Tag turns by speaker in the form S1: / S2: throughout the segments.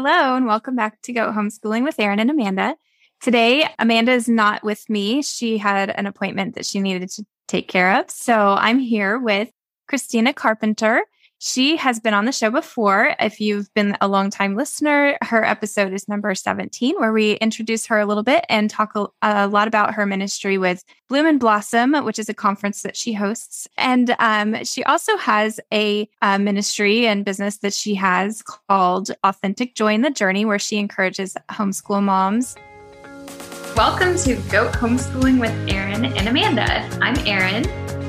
S1: Hello, and welcome back to Goat Homeschooling with Erin and Amanda. Today, Amanda is not with me. She had an appointment that she needed to take care of. So I'm here with Christina Carpenter. She has been on the show before. If you've been a long time listener, her episode is number 17, where we introduce her a little bit and talk a, a lot about her ministry with Bloom and Blossom, which is a conference that she hosts. And um, she also has a, a ministry and business that she has called Authentic Joy in the Journey, where she encourages homeschool moms Welcome to Goat Homeschooling with Erin and Amanda. I'm Erin.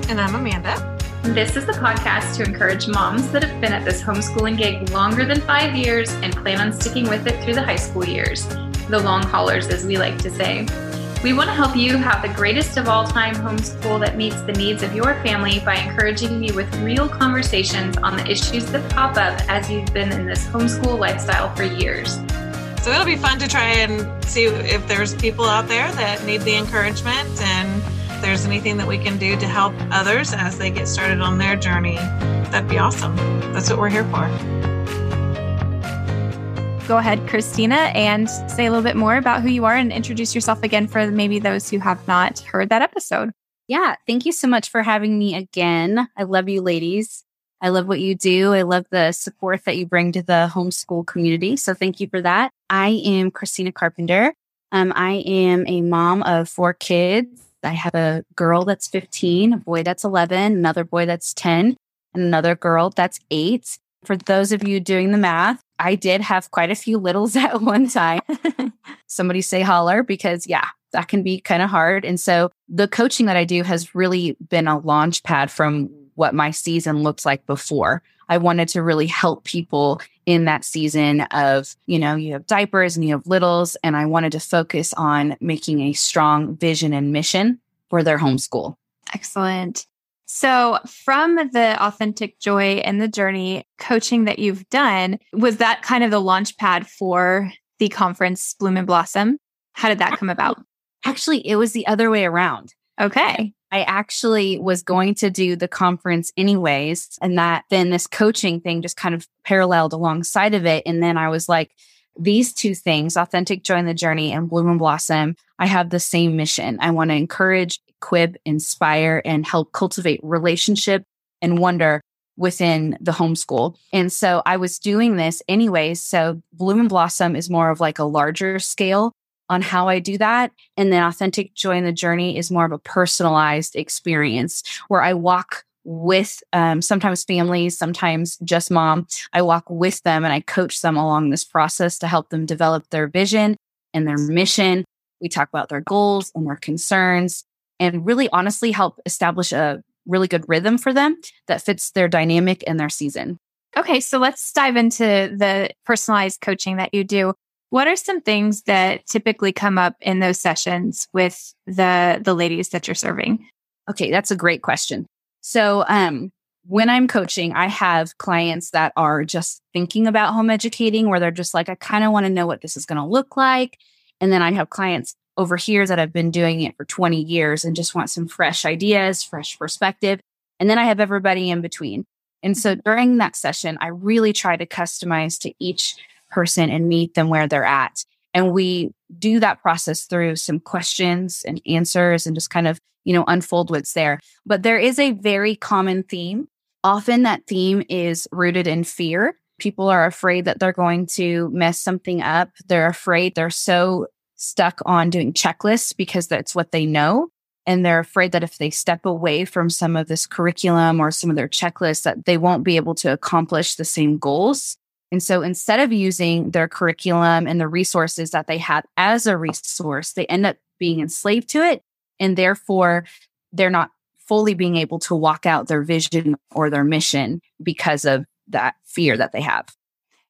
S2: And I'm Amanda.
S1: This is the podcast to encourage moms that have been at this homeschooling gig longer than five years and plan on sticking with it through the high school years. The long haulers, as we like to say. We want to help you have the greatest of all time homeschool that meets the needs of your family by encouraging you with real conversations on the issues that pop up as you've been in this homeschool lifestyle for years.
S2: So it'll be fun to try and see if there's people out there that need the encouragement and if there's anything that we can do to help others as they get started on their journey. That'd be awesome. That's what we're here for.
S1: Go ahead, Christina, and say a little bit more about who you are and introduce yourself again for maybe those who have not heard that episode.
S3: Yeah, thank you so much for having me again. I love you, ladies. I love what you do. I love the support that you bring to the homeschool community. So thank you for that. I am Christina Carpenter. Um, I am a mom of four kids. I have a girl that's 15, a boy that's 11, another boy that's 10, and another girl that's eight. For those of you doing the math, I did have quite a few littles at one time. Somebody say holler because, yeah, that can be kind of hard. And so the coaching that I do has really been a launch pad from what my season looked like before. I wanted to really help people in that season of, you know, you have diapers and you have littles, and I wanted to focus on making a strong vision and mission for their homeschool.
S1: Excellent. So, from the authentic joy in the journey coaching that you've done, was that kind of the launch pad for the conference Bloom and Blossom? How did that come about?
S3: Actually, it was the other way around.
S1: Okay.
S3: I actually was going to do the conference anyways. And that then this coaching thing just kind of paralleled alongside of it. And then I was like, these two things, authentic joy in the journey and bloom and blossom, I have the same mission. I want to encourage, equip, inspire, and help cultivate relationship and wonder within the homeschool. And so I was doing this anyways. So bloom and blossom is more of like a larger scale on how I do that. And then authentic joy in the journey is more of a personalized experience where I walk with um, sometimes families, sometimes just mom. I walk with them and I coach them along this process to help them develop their vision and their mission. We talk about their goals and their concerns and really honestly help establish a really good rhythm for them that fits their dynamic and their season.
S1: Okay, so let's dive into the personalized coaching that you do. What are some things that typically come up in those sessions with the the ladies that you're serving?
S3: Okay, that's a great question. So, um when I'm coaching, I have clients that are just thinking about home educating where they're just like I kind of want to know what this is going to look like. And then I have clients over here that have been doing it for 20 years and just want some fresh ideas, fresh perspective. And then I have everybody in between. And so mm-hmm. during that session, I really try to customize to each person and meet them where they're at. And we do that process through some questions and answers and just kind of, you know, unfold what's there. But there is a very common theme. Often that theme is rooted in fear. People are afraid that they're going to mess something up. They're afraid they're so stuck on doing checklists because that's what they know. And they're afraid that if they step away from some of this curriculum or some of their checklists, that they won't be able to accomplish the same goals. And so instead of using their curriculum and the resources that they have as a resource, they end up being enslaved to it. And therefore, they're not fully being able to walk out their vision or their mission because of that fear that they have.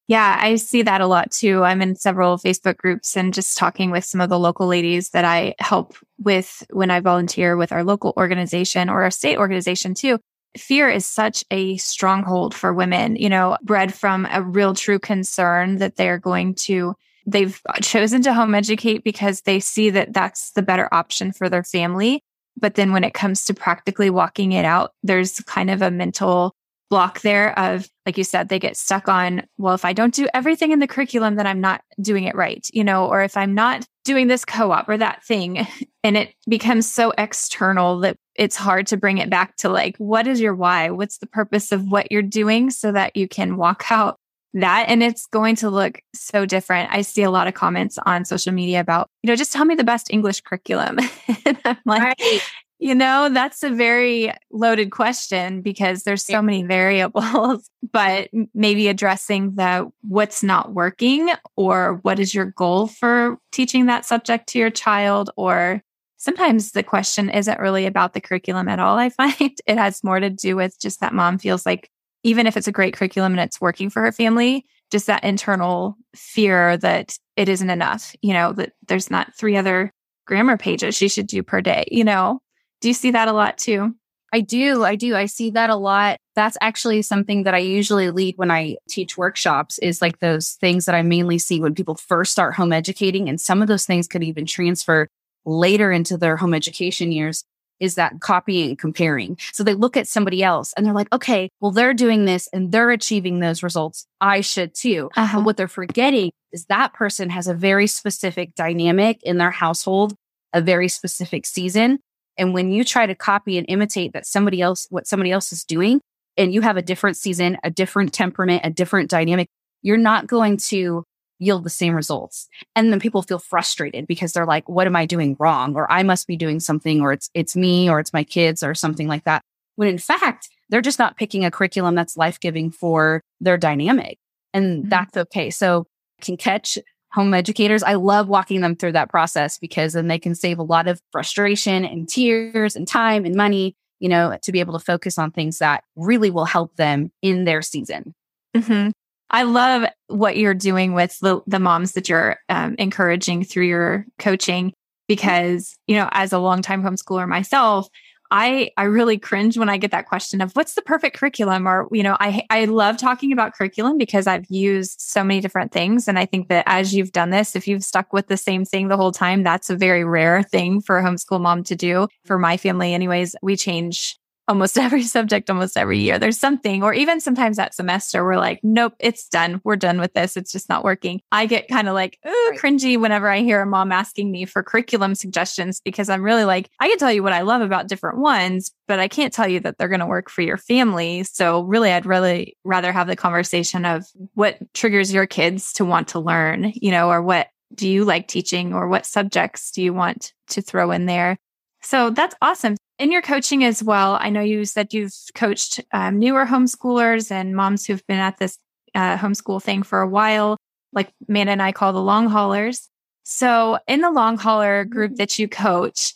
S1: Yeah, I see that a lot too. I'm in several Facebook groups and just talking with some of the local ladies that I help with when I volunteer with our local organization or our state organization too fear is such a stronghold for women, you know, bred from a real true concern that they're going to, they've chosen to home educate because they see that that's the better option for their family. But then when it comes to practically walking it out, there's kind of a mental block there of, like you said, they get stuck on, well, if I don't do everything in the curriculum, then I'm not doing it right, you know, or if I'm not doing this co op or that thing, and it becomes so external that it's hard to bring it back to like, what is your why? What's the purpose of what you're doing so that you can walk out that and it's going to look so different. I see a lot of comments on social media about, you know, just tell me the best English curriculum. and I'm like, right. You know, that's a very loaded question because there's so many variables, but maybe addressing the what's not working or what is your goal for teaching that subject to your child or sometimes the question isn't really about the curriculum at all. I find it has more to do with just that mom feels like even if it's a great curriculum and it's working for her family, just that internal fear that it isn't enough, you know, that there's not three other grammar pages she should do per day, you know? Do you see that a lot too?
S3: I do. I do. I see that a lot. That's actually something that I usually lead when I teach workshops is like those things that I mainly see when people first start home educating. And some of those things could even transfer later into their home education years is that copying and comparing. So they look at somebody else and they're like, okay, well, they're doing this and they're achieving those results. I should too. Uh-huh. But what they're forgetting is that person has a very specific dynamic in their household, a very specific season. And when you try to copy and imitate that somebody else, what somebody else is doing, and you have a different season, a different temperament, a different dynamic, you're not going to yield the same results. And then people feel frustrated because they're like, what am I doing wrong? Or I must be doing something, or it's, it's me, or it's my kids, or something like that. When in fact, they're just not picking a curriculum that's life giving for their dynamic. And mm-hmm. that's okay. So can catch home educators. I love walking them through that process because then they can save a lot of frustration and tears and time and money, you know, to be able to focus on things that really will help them in their season.
S1: Mm-hmm. I love what you're doing with the, the moms that you're um, encouraging through your coaching because, you know, as a longtime homeschooler myself, I I really cringe when I get that question of what's the perfect curriculum? or you know I I love talking about curriculum because I've used so many different things. And I think that as you've done this if you've stuck with the same thing the whole time that's a very rare thing for a homeschool mom to do. For my family anyways we change almost every subject almost every year. There's something, or even sometimes that semester, we're like, nope, it's done. We're done with this. It's just not working. I get kind of like ooh, cringy whenever I hear a mom asking me for curriculum suggestions because I'm really like, I can tell you what I love about different ones, but I can't tell you that they're going to work for your family. So really, I'd really rather have the conversation of what triggers your kids to want to learn, you know, or what do you like teaching or what subjects do you want to throw in there? So that's awesome in your coaching as well, I know you said you've coached um, newer homeschoolers and moms who've been at this uh, homeschool thing for a while, like Amanda and I call the long haulers. So, in the long hauler group that you coach,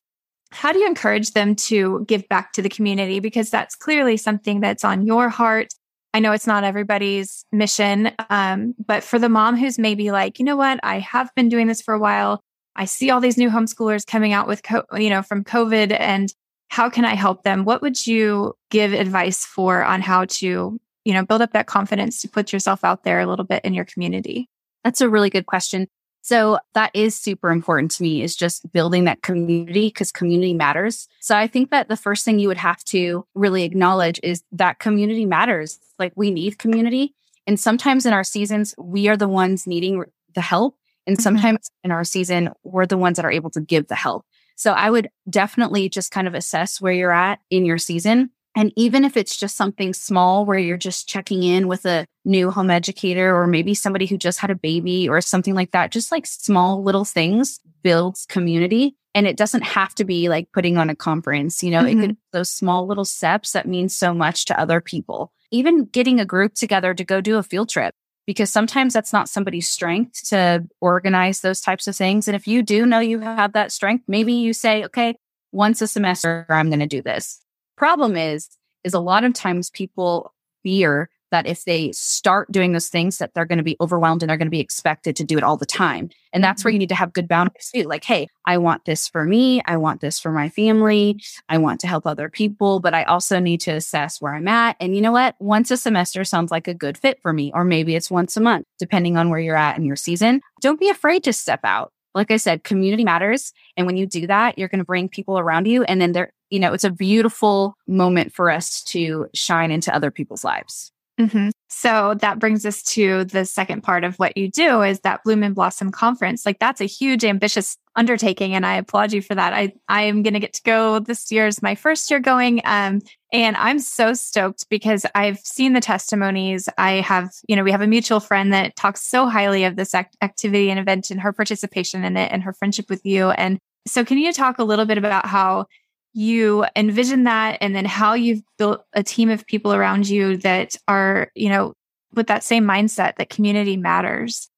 S1: how do you encourage them to give back to the community? Because that's clearly something that's on your heart. I know it's not everybody's mission, um, but for the mom who's maybe like, you know what, I have been doing this for a while. I see all these new homeschoolers coming out with, co- you know, from COVID, and how can I help them? What would you give advice for on how to, you know, build up that confidence to put yourself out there a little bit in your community?
S3: That's a really good question. So that is super important to me is just building that community because community matters. So I think that the first thing you would have to really acknowledge is that community matters. Like we need community. And sometimes in our seasons, we are the ones needing the help. And mm-hmm. sometimes in our season, we're the ones that are able to give the help. So I would definitely just kind of assess where you're at in your season. And even if it's just something small where you're just checking in with a new home educator or maybe somebody who just had a baby or something like that, just like small little things builds community. And it doesn't have to be like putting on a conference, you know, mm-hmm. it could those small little steps that mean so much to other people. Even getting a group together to go do a field trip because sometimes that's not somebody's strength to organize those types of things. And if you do know you have that strength, maybe you say, okay, once a semester, I'm going to do this. Problem is, is a lot of times people fear that if they start doing those things that they're going to be overwhelmed and they're going to be expected to do it all the time. And that's where you mm-hmm. need to have good boundaries too. Like, hey, I want this for me. I want this for my family. I want to help other people, but I also need to assess where I'm at. And you know what? Once a semester sounds like a good fit for me, or maybe it's once a month, depending on where you're at in your season. Don't be afraid to step out. Like I said, community matters. And when you do that, you're going to bring people around you and then they're you know, it's a beautiful moment for us to shine into other people's lives.
S1: Mm-hmm. So that brings us to the second part of what you do is that Bloom and Blossom conference. Like that's a huge, ambitious undertaking, and I applaud you for that. I I am going to get to go this year is my first year going, um, and I'm so stoked because I've seen the testimonies. I have, you know, we have a mutual friend that talks so highly of this act- activity and event and her participation in it and her friendship with you. And so, can you talk a little bit about how you envision that and then how you've built a team of people around you that are, you know, with that same mindset that community matters.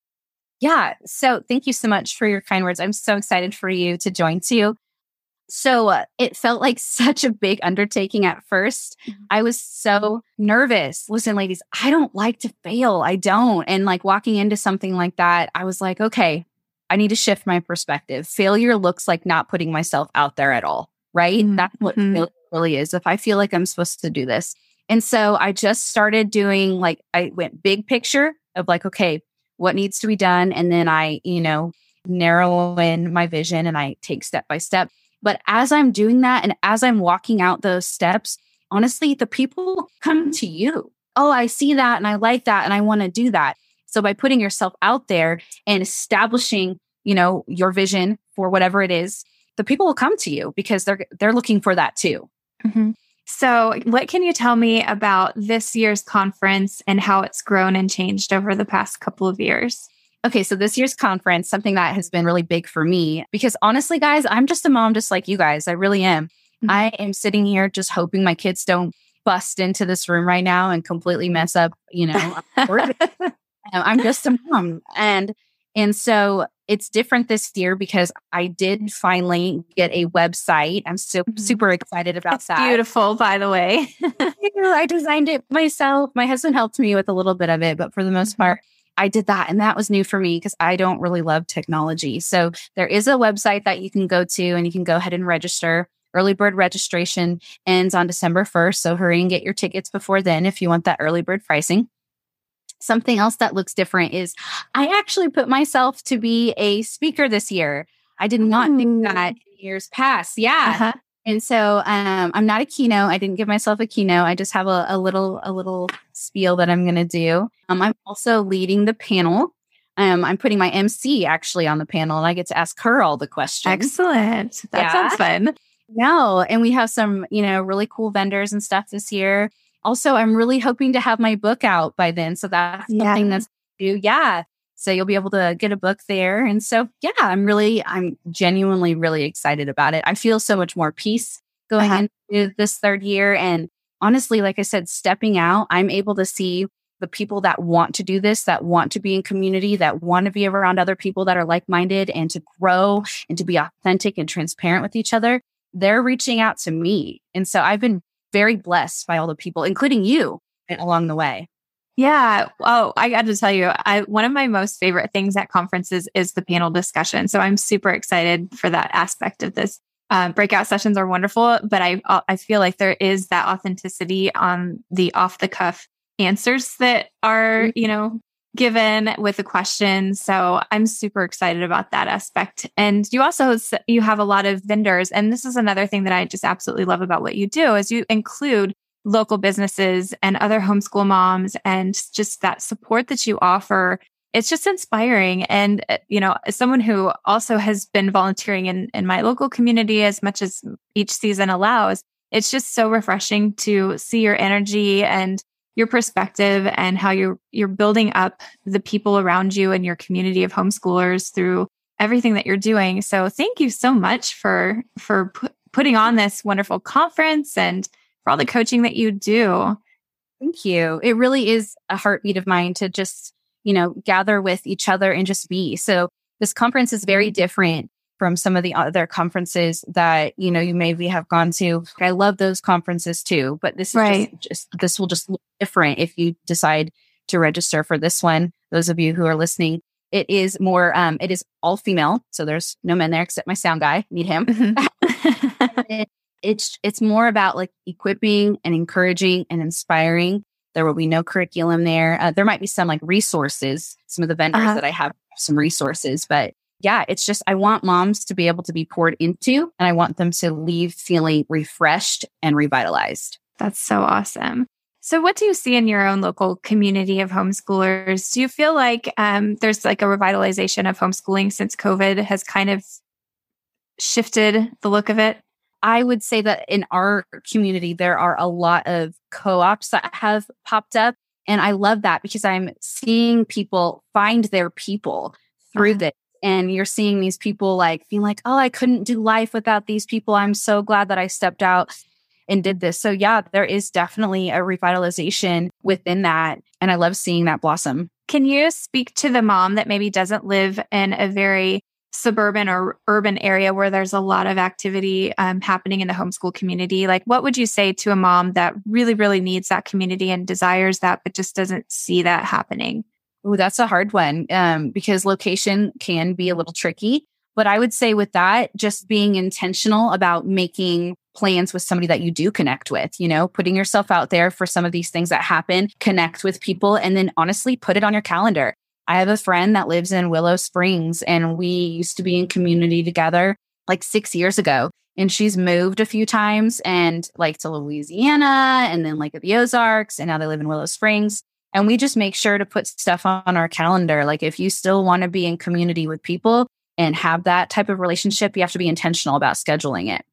S3: Yeah. So thank you so much for your kind words. I'm so excited for you to join too. So uh, it felt like such a big undertaking at 1st mm-hmm. I was so nervous. Listen, ladies, I don't like to fail. I don't. And like walking into something like that, I was like, okay, I need to shift my perspective. Failure looks like not putting myself out there at all right? Mm-hmm. That's what mm-hmm. really is. If I feel like I'm supposed to do this. And so I just started doing like, I went big picture of like, okay, what needs to be done? And then I, you know, narrow in my vision and I take step by step. But as I'm doing that and as I'm walking out those steps, honestly, the people come to you. Oh, I see that and I like that and I want to do that. So by putting yourself out there and establishing, you know, your vision for whatever it is, the people will come to you because they're they're looking for that too.
S1: Mm-hmm. So, what can you tell me about this year's conference and how it's grown and changed over the past couple of years?
S3: Okay, so this year's conference, something that has been really big for me, because honestly, guys, I'm just a mom just like you guys. I really am. Mm-hmm. I am sitting here just hoping my kids don't bust into this room right now and completely mess up, you know. I'm just a mom. And and so it's different this year because I did finally get a website. I'm so mm-hmm. super excited about
S1: it's
S3: that.
S1: Beautiful, by the way.
S3: I designed it myself. My husband helped me with a little bit of it, but for the most mm-hmm. part, I did that. And that was new for me because I don't really love technology. So there is a website that you can go to and you can go ahead and register. Early bird registration ends on December 1st. So hurry and get your tickets before then if you want that early bird pricing. Something else that looks different is I actually put myself to be a speaker this year. I did not Ooh. think that in years past. Yeah. Uh-huh. And so um, I'm not a keynote. I didn't give myself a keynote. I just have a, a little a little spiel that I'm going to do. Um, I'm also leading the panel. Um, I'm putting my MC actually on the panel, and I get to ask her all the questions.
S1: Excellent. That yeah. sounds fun.
S3: No, and we have some you know really cool vendors and stuff this year also, I'm really hoping to have my book out by then. So that's yeah. something that's due. Yeah. So you'll be able to get a book there. And so, yeah, I'm really, I'm genuinely really excited about it. I feel so much more peace going uh-huh. into this third year. And honestly, like I said, stepping out, I'm able to see the people that want to do this, that want to be in community, that want to be around other people that are like minded and to grow and to be authentic and transparent with each other. They're reaching out to me. And so I've been very blessed by all the people, including you along the way.
S1: Yeah. Oh, I got to tell you, I one of my most favorite things at conferences is the panel discussion. So I'm super excited for that aspect of this. Um, breakout sessions are wonderful, but I uh, I feel like there is that authenticity on the off the cuff answers that are you know given with the question. So I'm super excited about that aspect. And you also you have a lot of vendors and this is another thing that I just absolutely love about what you do is you include local businesses and other homeschool moms and just that support that you offer it's just inspiring and uh, you know as someone who also has been volunteering in in my local community as much as each season allows it's just so refreshing to see your energy and your perspective and how you're you're building up the people around you and your community of homeschoolers through everything that you're doing. So thank you so much for for pu- putting on this wonderful conference and for all the coaching that you do.
S3: Thank you. It really is a heartbeat of mine to just, you know, gather with each other and just be. So this conference is very mm-hmm. different from some of the other conferences that you know you maybe have gone to. I love those conferences too, but this is right. just, just this will just look different if you decide to register for this one. Those of you who are listening, it is more um it is all female, so there's no men there except my sound guy. Meet him. Mm-hmm. it, it's it's more about like equipping and encouraging and inspiring. There will be no curriculum there. Uh, there might be some like resources. Some of the vendors uh-huh. that I have some resources, but yeah, it's just, I want moms to be able to be poured into and I want them to leave feeling refreshed and revitalized.
S1: That's so awesome. So, what do you see in your own local community of homeschoolers? Do you feel like um, there's like a revitalization of homeschooling since COVID has kind of shifted the look of it?
S3: I would say that in our community, there are a lot of co ops that have popped up. And I love that because I'm seeing people find their people through uh-huh. this. And you're seeing these people like feel like, oh, I couldn't do life without these people. I'm so glad that I stepped out and did this. So, yeah, there is definitely a revitalization within that. And I love seeing that blossom.
S1: Can you speak to the mom that maybe doesn't live in a very suburban or urban area where there's a lot of activity um, happening in the homeschool community? Like, what would you say to a mom that really, really needs that community and desires that, but just doesn't see that happening?
S3: Oh, that's a hard one um, because location can be a little tricky. But I would say with that, just being intentional about making plans with somebody that you do connect with, you know, putting yourself out there for some of these things that happen, connect with people, and then honestly put it on your calendar. I have a friend that lives in Willow Springs and we used to be in community together like six years ago. And she's moved a few times and like to Louisiana and then like the Ozarks. And now they live in Willow Springs. And we just make sure to put stuff on our calendar. Like if you still want to be in community with people and have that type of relationship, you have to be intentional about scheduling it.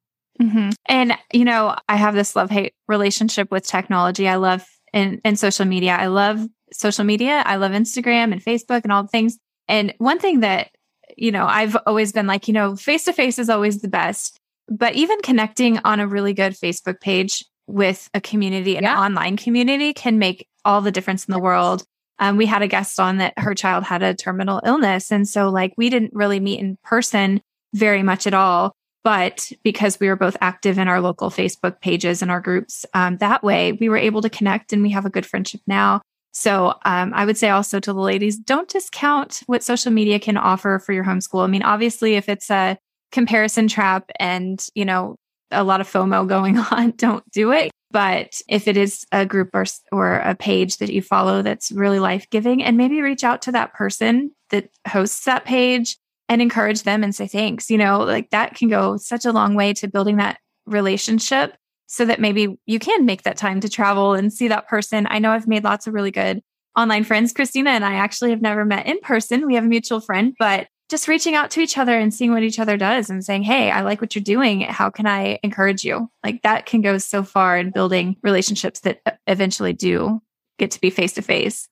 S1: Mm-hmm. And, you know, I have this love hate relationship with technology. I love in, in social media. I love social media. I love Instagram and Facebook and all the things. And one thing that, you know, I've always been like, you know, face to face is always the best. But even connecting on a really good Facebook page with a community, an yeah. online community can make all the difference in the world. Um, we had a guest on that her child had a terminal illness. And so, like, we didn't really meet in person very much at all. But because we were both active in our local Facebook pages and our groups, um, that way we were able to connect and we have a good friendship now. So um, I would say also to the ladies, don't discount what social media can offer for your homeschool. I mean, obviously, if it's a comparison trap and, you know, a lot of FOMO going on, don't do it. But if it is a group or, or a page that you follow that's really life giving, and maybe reach out to that person that hosts that page and encourage them and say thanks, you know, like that can go such a long way to building that relationship so that maybe you can make that time to travel and see that person. I know I've made lots of really good online friends. Christina and I actually have never met in person. We have a mutual friend, but just reaching out to each other and seeing what each other does and saying, Hey, I like what you're doing. How can I encourage you? Like that can go so far in building relationships that uh, eventually do get to be face to face.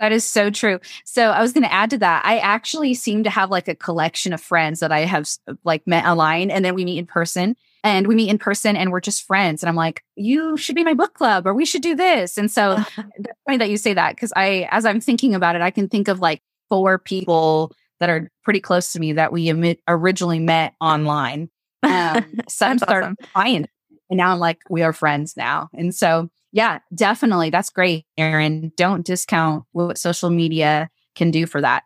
S3: That is so true. So I was going to add to that. I actually seem to have like a collection of friends that I have like met online and then we meet in person and we meet in person and we're just friends. And I'm like, you should be my book club or we should do this. And so that's funny that you say that because I, as I'm thinking about it, I can think of like four people that are pretty close to me that we originally met online. Um, some started awesome. and now I'm like, we are friends now. And so, yeah, definitely. That's great, Erin. Don't discount what social media can do for that.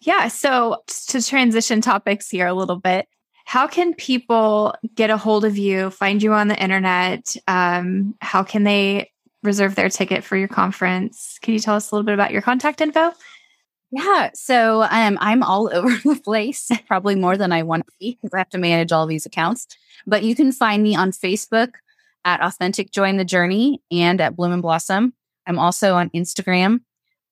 S1: Yeah. So to transition topics here a little bit, how can people get a hold of you, find you on the internet? Um, how can they reserve their ticket for your conference? Can you tell us a little bit about your contact info?
S3: Yeah. So um, I'm all over the place, probably more than I want to be because I have to manage all these accounts. But you can find me on Facebook at Authentic Joy in the Journey and at Bloom and Blossom. I'm also on Instagram,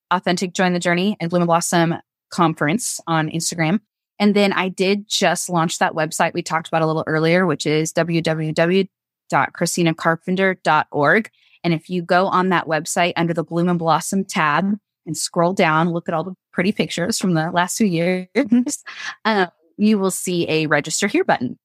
S3: Authentic Joy in the Journey and Bloom and Blossom Conference on Instagram. And then I did just launch that website we talked about a little earlier, which is www.christinacarpenter.org. And if you go on that website under the Bloom and Blossom tab and scroll down, look at all the pretty pictures from the last few years, um, you will see a register here button.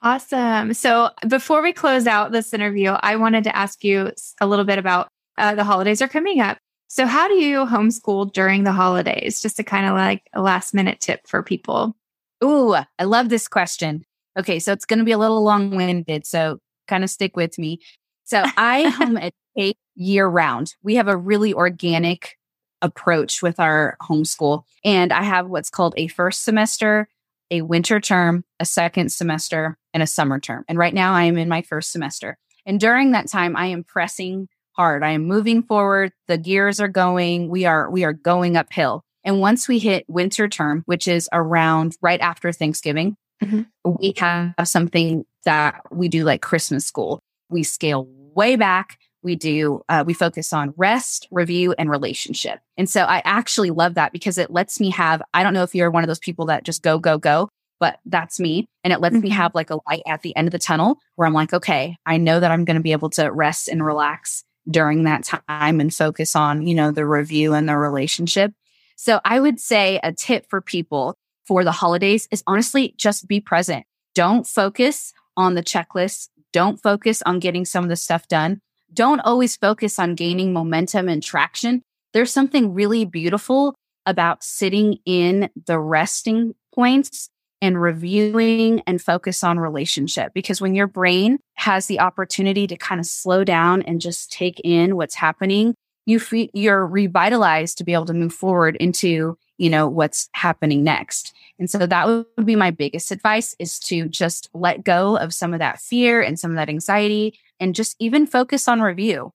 S1: Awesome. So before we close out this interview, I wanted to ask you a little bit about uh, the holidays are coming up. So, how do you homeschool during the holidays? Just a kind of like a last minute tip for people.
S3: Ooh, I love this question. Okay, so it's going to be a little long winded. So, kind of stick with me. So, I homeschool year round. We have a really organic approach with our homeschool. And I have what's called a first semester, a winter term, a second semester, and a summer term. And right now I am in my first semester. And during that time, I am pressing hard. I am moving forward. The gears are going. We are we are going uphill. And once we hit winter term, which is around right after Thanksgiving, mm-hmm. we have something that we do like Christmas school. We scale way back. We do, uh, we focus on rest, review, and relationship. And so I actually love that because it lets me have, I don't know if you're one of those people that just go, go, go, but that's me. And it lets mm-hmm. me have like a light at the end of the tunnel where I'm like, okay, I know that I'm going to be able to rest and relax during that time and focus on, you know, the review and the relationship. So I would say a tip for people for the holidays is honestly just be present. Don't focus on the checklist. Don't focus on getting some of the stuff done. Don't always focus on gaining momentum and traction. There's something really beautiful about sitting in the resting points and reviewing and focus on relationship because when your brain has the opportunity to kind of slow down and just take in what's happening you feel you're revitalized to be able to move forward into you know what's happening next. And so that would be my biggest advice is to just let go of some of that fear and some of that anxiety and just even focus on review.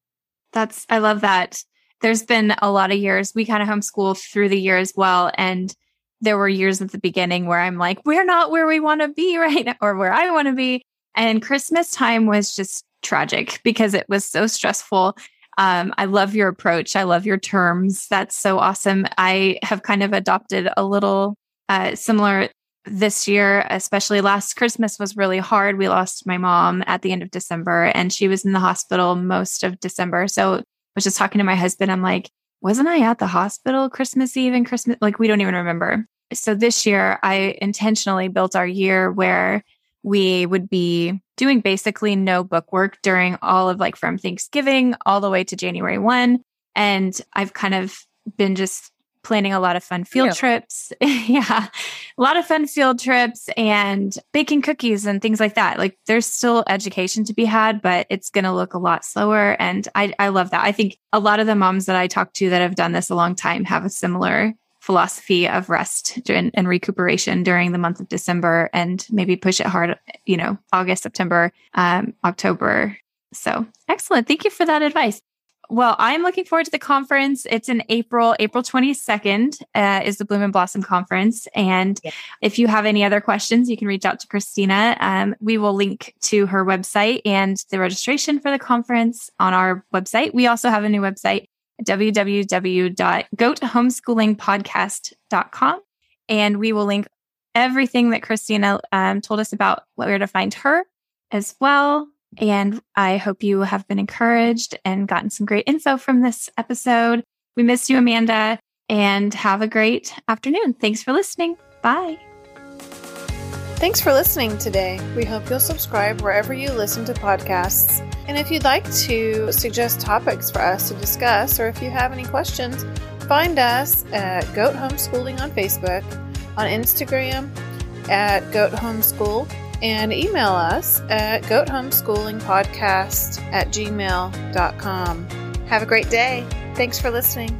S1: That's i love that. There's been a lot of years we kind of homeschool through the year as well and there were years at the beginning where i'm like we're not where we want to be right now or where i want to be and christmas time was just tragic because it was so stressful um, I love your approach. I love your terms. That's so awesome. I have kind of adopted a little uh, similar this year, especially last Christmas was really hard. We lost my mom at the end of December and she was in the hospital most of December. So I was just talking to my husband. I'm like, wasn't I at the hospital Christmas Eve and Christmas? Like, we don't even remember. So this year, I intentionally built our year where we would be doing basically no book work during all of like from Thanksgiving all the way to January 1. And I've kind of been just planning a lot of fun field yeah. trips. yeah. A lot of fun field trips and baking cookies and things like that. Like there's still education to be had, but it's going to look a lot slower. And I, I love that. I think a lot of the moms that I talk to that have done this a long time have a similar philosophy of rest and, and, recuperation during the month of December and maybe push it hard, you know, August, September, um, October. So excellent. Thank you for that advice. Well, I'm looking forward to the conference. It's in April, April 22nd uh, is the Bloom and Blossom conference. And yeah. if you have any other questions, you can reach out to Christina. Um, we will link to her website and the registration for the conference on our website. We also have a new website, www.goathomeschoolingpodcast.com. And we will link everything that Christina um, told us about where to find her as well. And I hope you have been encouraged and gotten some great info from this episode. We miss you, Amanda, and have a great afternoon. Thanks for listening. Bye.
S2: Thanks for listening today. We hope you'll subscribe wherever you listen to podcasts. And if you'd like to suggest topics for us to discuss, or if you have any questions, find us at Goat Homeschooling on Facebook, on Instagram at Goat Homeschool, and email us at goathomeschoolingpodcast at gmail.com. Have a great day. Thanks for listening.